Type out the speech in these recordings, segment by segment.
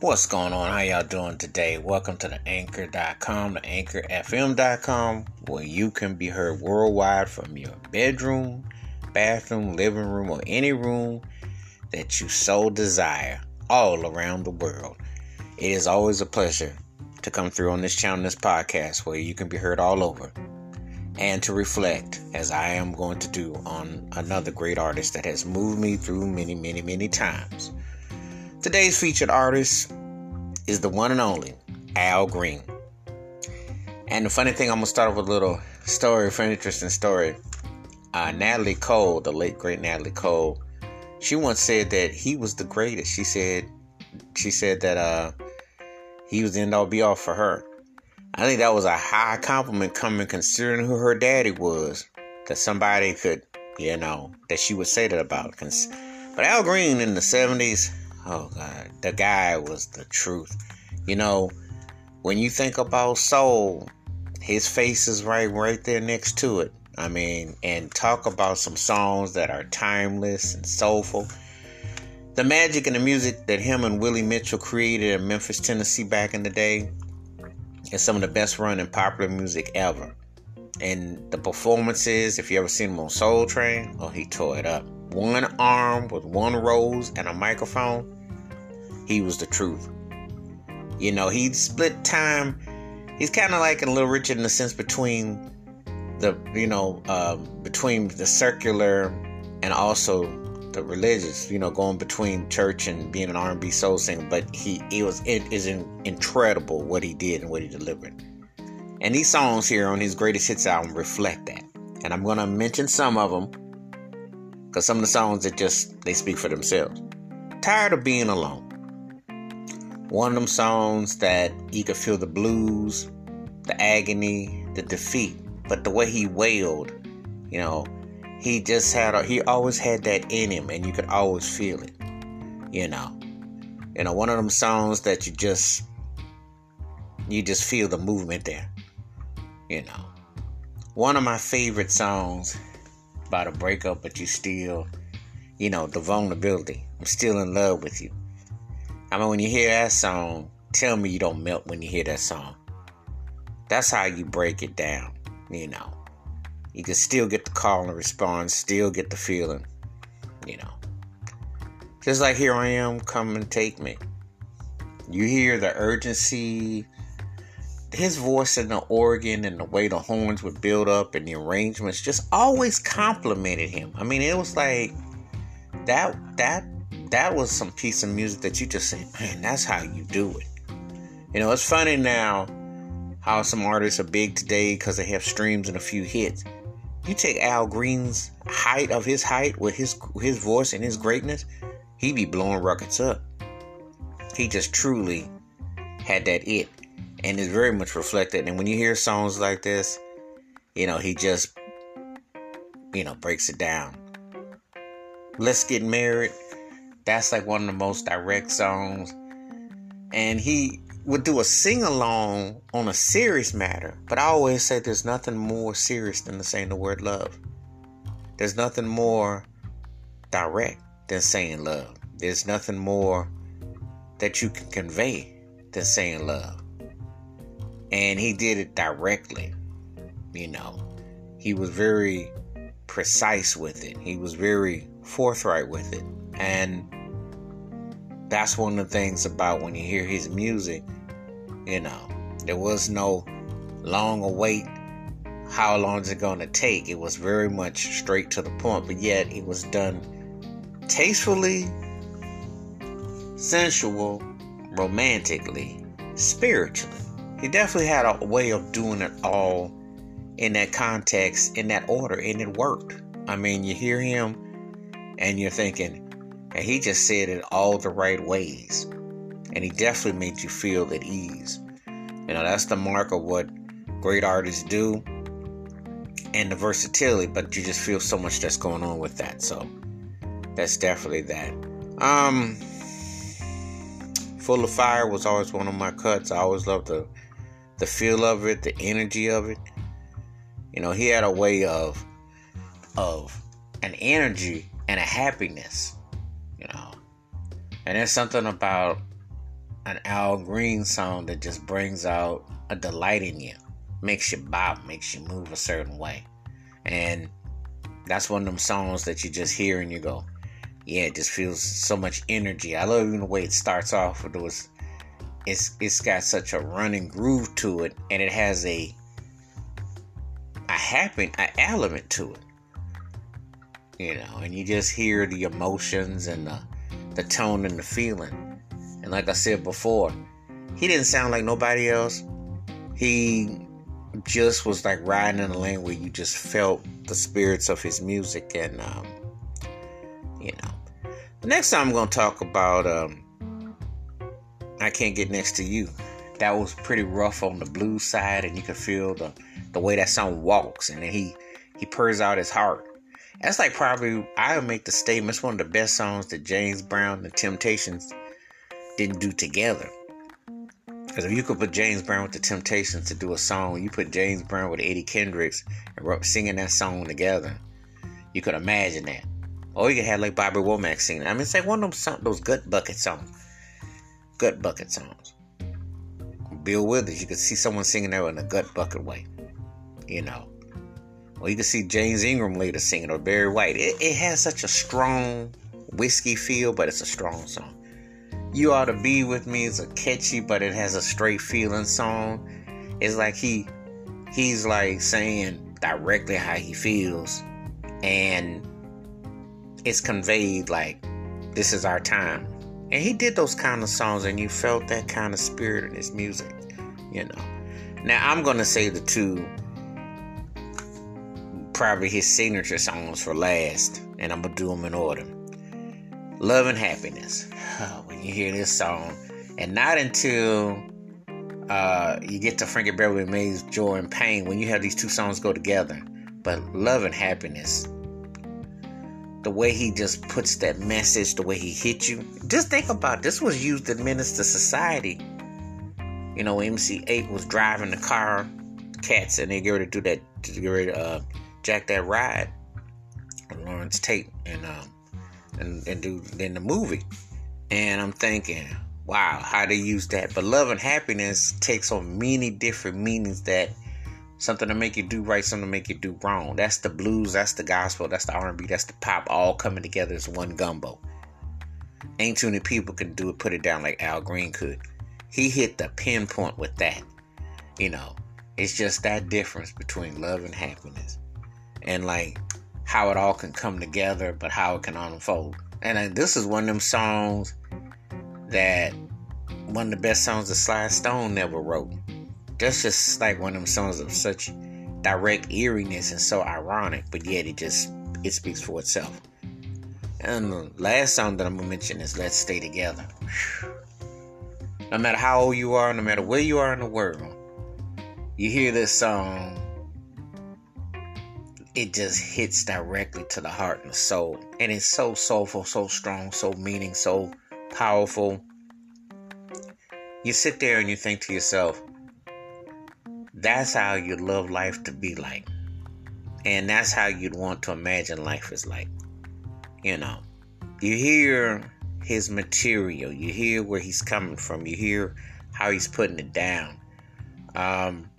What's going on? How y'all doing today? Welcome to the anchor.com, the anchorfm.com, where you can be heard worldwide from your bedroom, bathroom, living room, or any room that you so desire all around the world. It is always a pleasure to come through on this channel, this podcast, where you can be heard all over and to reflect, as I am going to do, on another great artist that has moved me through many, many, many times. Today's featured artist is the one and only Al Green. And the funny thing, I'm gonna start off with a little story, for an interesting story. Uh, Natalie Cole, the late great Natalie Cole, she once said that he was the greatest. She said, she said that uh, he was the end all be all for her. I think that was a high compliment coming considering who her daddy was. That somebody could, you know, that she would say that about. But Al Green in the 70s, oh God, the guy was the truth. You know, when you think about soul, his face is right right there next to it. I mean, and talk about some songs that are timeless and soulful. The magic and the music that him and Willie Mitchell created in Memphis, Tennessee back in the day is some of the best running popular music ever. And the performances, if you ever seen him on Soul Train, oh, he tore it up. One arm with one rose and a microphone, he was the truth. You know, he split time. He's kind of like a Little Richard in the sense between the, you know, uh, between the circular and also the religious, you know, going between church and being an R&B soul singer, but he it was it is in, incredible what he did and what he delivered. And these songs here on his greatest hits album reflect that. And I'm to mention some of them cuz some of the songs that just they speak for themselves. Tired of being alone. One of them songs that you could feel the blues, the agony, the defeat, but the way he wailed, you know, he just had a, he always had that in him and you could always feel it you know you know one of them songs that you just you just feel the movement there you know one of my favorite songs about a breakup but you still you know the vulnerability i'm still in love with you i mean when you hear that song tell me you don't melt when you hear that song that's how you break it down you know you can still get the call and response, still get the feeling, you know. Just like here I am, come and take me. You hear the urgency, his voice in the organ and the way the horns would build up and the arrangements just always complimented him. I mean, it was like that that that was some piece of music that you just say, man, that's how you do it. You know, it's funny now how some artists are big today because they have streams and a few hits. You take Al Green's height of his height with his his voice and his greatness, he'd be blowing rockets up. He just truly had that it, and it's very much reflected. And when you hear songs like this, you know he just you know breaks it down. Let's get married. That's like one of the most direct songs, and he would do a sing along on a serious matter, but I always say there's nothing more serious than saying the word love. There's nothing more direct than saying love. There's nothing more that you can convey than saying love. And he did it directly. You know, he was very precise with it, he was very forthright with it. And that's one of the things about when you hear his music, you know, there was no long await. How long is it going to take? It was very much straight to the point, but yet it was done tastefully, sensual, romantically, spiritually. He definitely had a way of doing it all in that context, in that order, and it worked. I mean, you hear him and you're thinking, and he just said it all the right ways. And he definitely made you feel at ease. You know, that's the mark of what great artists do and the versatility, but you just feel so much that's going on with that. So that's definitely that. Um Full of Fire was always one of my cuts. I always loved the the feel of it, the energy of it. You know, he had a way of of an energy and a happiness you know. And there's something about an Al Green song that just brings out a delight in you, makes you bop, makes you move a certain way. And that's one of them songs that you just hear and you go, yeah, it just feels so much energy. I love even the way it starts off with those. It's it's got such a running groove to it, and it has a a happen an element to it. You know, and you just hear the emotions and the the tone and the feeling. And like I said before, he didn't sound like nobody else. He just was like riding in a lane where you just felt the spirits of his music and um, you know the next time i'm to talk about um, i can't get next to you that was pretty rough on the blues side and you could feel the the way that song walks and then he he purrs out his heart that's like probably i would make the statement it's one of the best songs that james brown and the temptations didn't do together because if you could put James Brown with the Temptations to do a song, you put James Brown with Eddie Kendricks and singing that song together, you could imagine that. Or you could have like Bobby Womack singing. I mean, it's like one of those, those gut bucket songs. Gut bucket songs. Bill Withers, you could see someone singing that in a gut bucket way. You know. Or you could see James Ingram later singing or Barry White. It, it has such a strong whiskey feel, but it's a strong song. You Ought to Be With Me is a catchy, but it has a straight feeling song. It's like he he's like saying directly how he feels and it's conveyed like this is our time. And he did those kind of songs and you felt that kind of spirit in his music, you know. Now I'm gonna say the two probably his signature songs for last, and I'm gonna do them in order. Love and Happiness. when you hear this song, and not until uh, you get to Frankie Beverly Maze' Joy and Pain, when you have these two songs go together. But Love and Happiness, the way he just puts that message, the way he hits you. Just think about it. this was used to Menace II Society. You know, MC Eight was driving the car, cats, and they get ready to do that, to get ready to uh, jack that ride. Larenz Tate and um, and, and do in the movie. And I'm thinking, wow, how they use that. But love and happiness takes on many different meanings that something to make you do right, something to make you do wrong. That's the blues, that's the gospel, that's the R&B, that's the pop, all coming together as one gumbo. Ain't too many people can do it, put it down like Al Green could. He hit the pinpoint with that. You know, it's just that difference between love and happiness. And like how it all can come together, but how it can unfold. And uh, this is one of them songs that one of the best songs that Sly Stone never wrote. That's just like one of them songs of such direct eeriness and so ironic, but yet it just it speaks for itself. And the last song that I'm gonna mention is "Let's Stay Together." No matter how old you are, no matter where you are in the world, you hear this song it just hits directly to the heart and the soul. And it's so soulful, so strong, so meaning, so powerful. You sit there and you think to yourself, that's how you'd love life to be like. And that's how you'd want to imagine life is like. You know, you hear his material, you hear where he's coming from, you hear how he's putting it down. Um,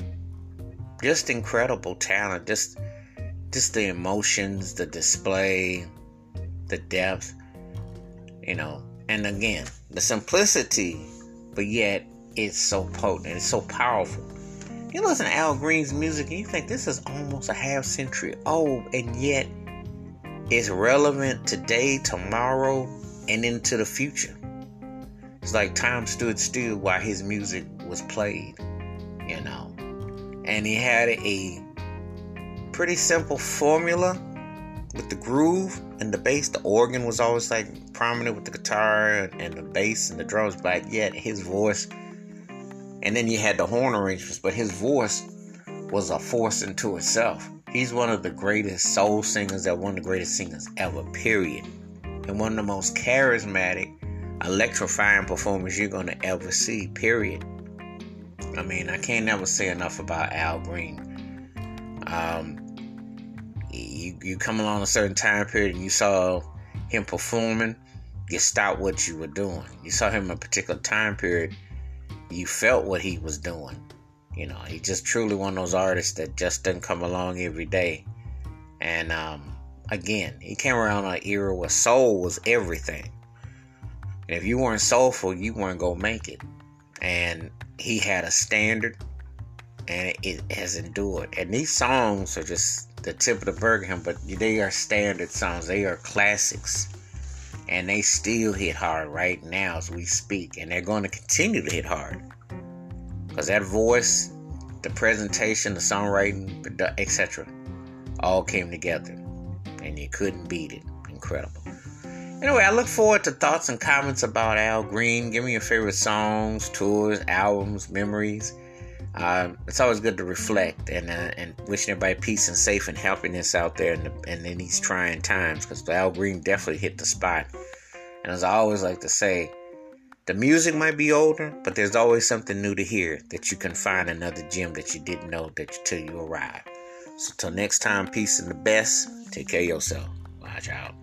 just incredible talent. Just just the emotions, the display, the depth, you know, and again, the simplicity, but yet it's so potent, it's so powerful. You listen to Al Green's music and you think this is almost a half century old, and yet it's relevant today, tomorrow, and into the future. It's like time stood still while his music was played, you know. And he had a pretty simple formula with the groove and the bass. The organ was always like prominent with the guitar and the bass and the drums, but yet his voice. And then you had the horn arrangements, but his voice was a force into itself. He's one of the greatest soul singers, that one of the greatest singers ever, period. And one of the most charismatic, electrifying performers you're to ever see, period. I mean, I can't never say enough about Al Green. Um, you, you come along a certain time period and you saw him performing you stopped what you were doing. You saw him a particular time period, you felt what he was doing. You know, he just truly one of those artists that just doesn't come along every day. And um, again, he came around an era where soul was everything. And if you weren't soulful, you weren't gonna make it. And he had a standard, and it has endured. And these songs are just the tip of the burger, but they are standard songs. They are classics and they still hit hard right now as we speak, and they're going to continue to hit hard because that voice, the presentation, the songwriting, etc., all came together, and you couldn't beat it. Incredible. Anyway, I look forward to thoughts and comments about Al Green. Give me your favorite songs, tours, albums, memories. Um, it's always good to reflect and uh, and wishing everybody peace and safe and happiness out there in, the, in these trying times because Al Green definitely hit the spot. And as I always like to say, the music might be older, but there's always something new to hear that you can find another gem that you didn't know that till you arrive. So till next time, peace and the best. Take care of yourself. Watch out.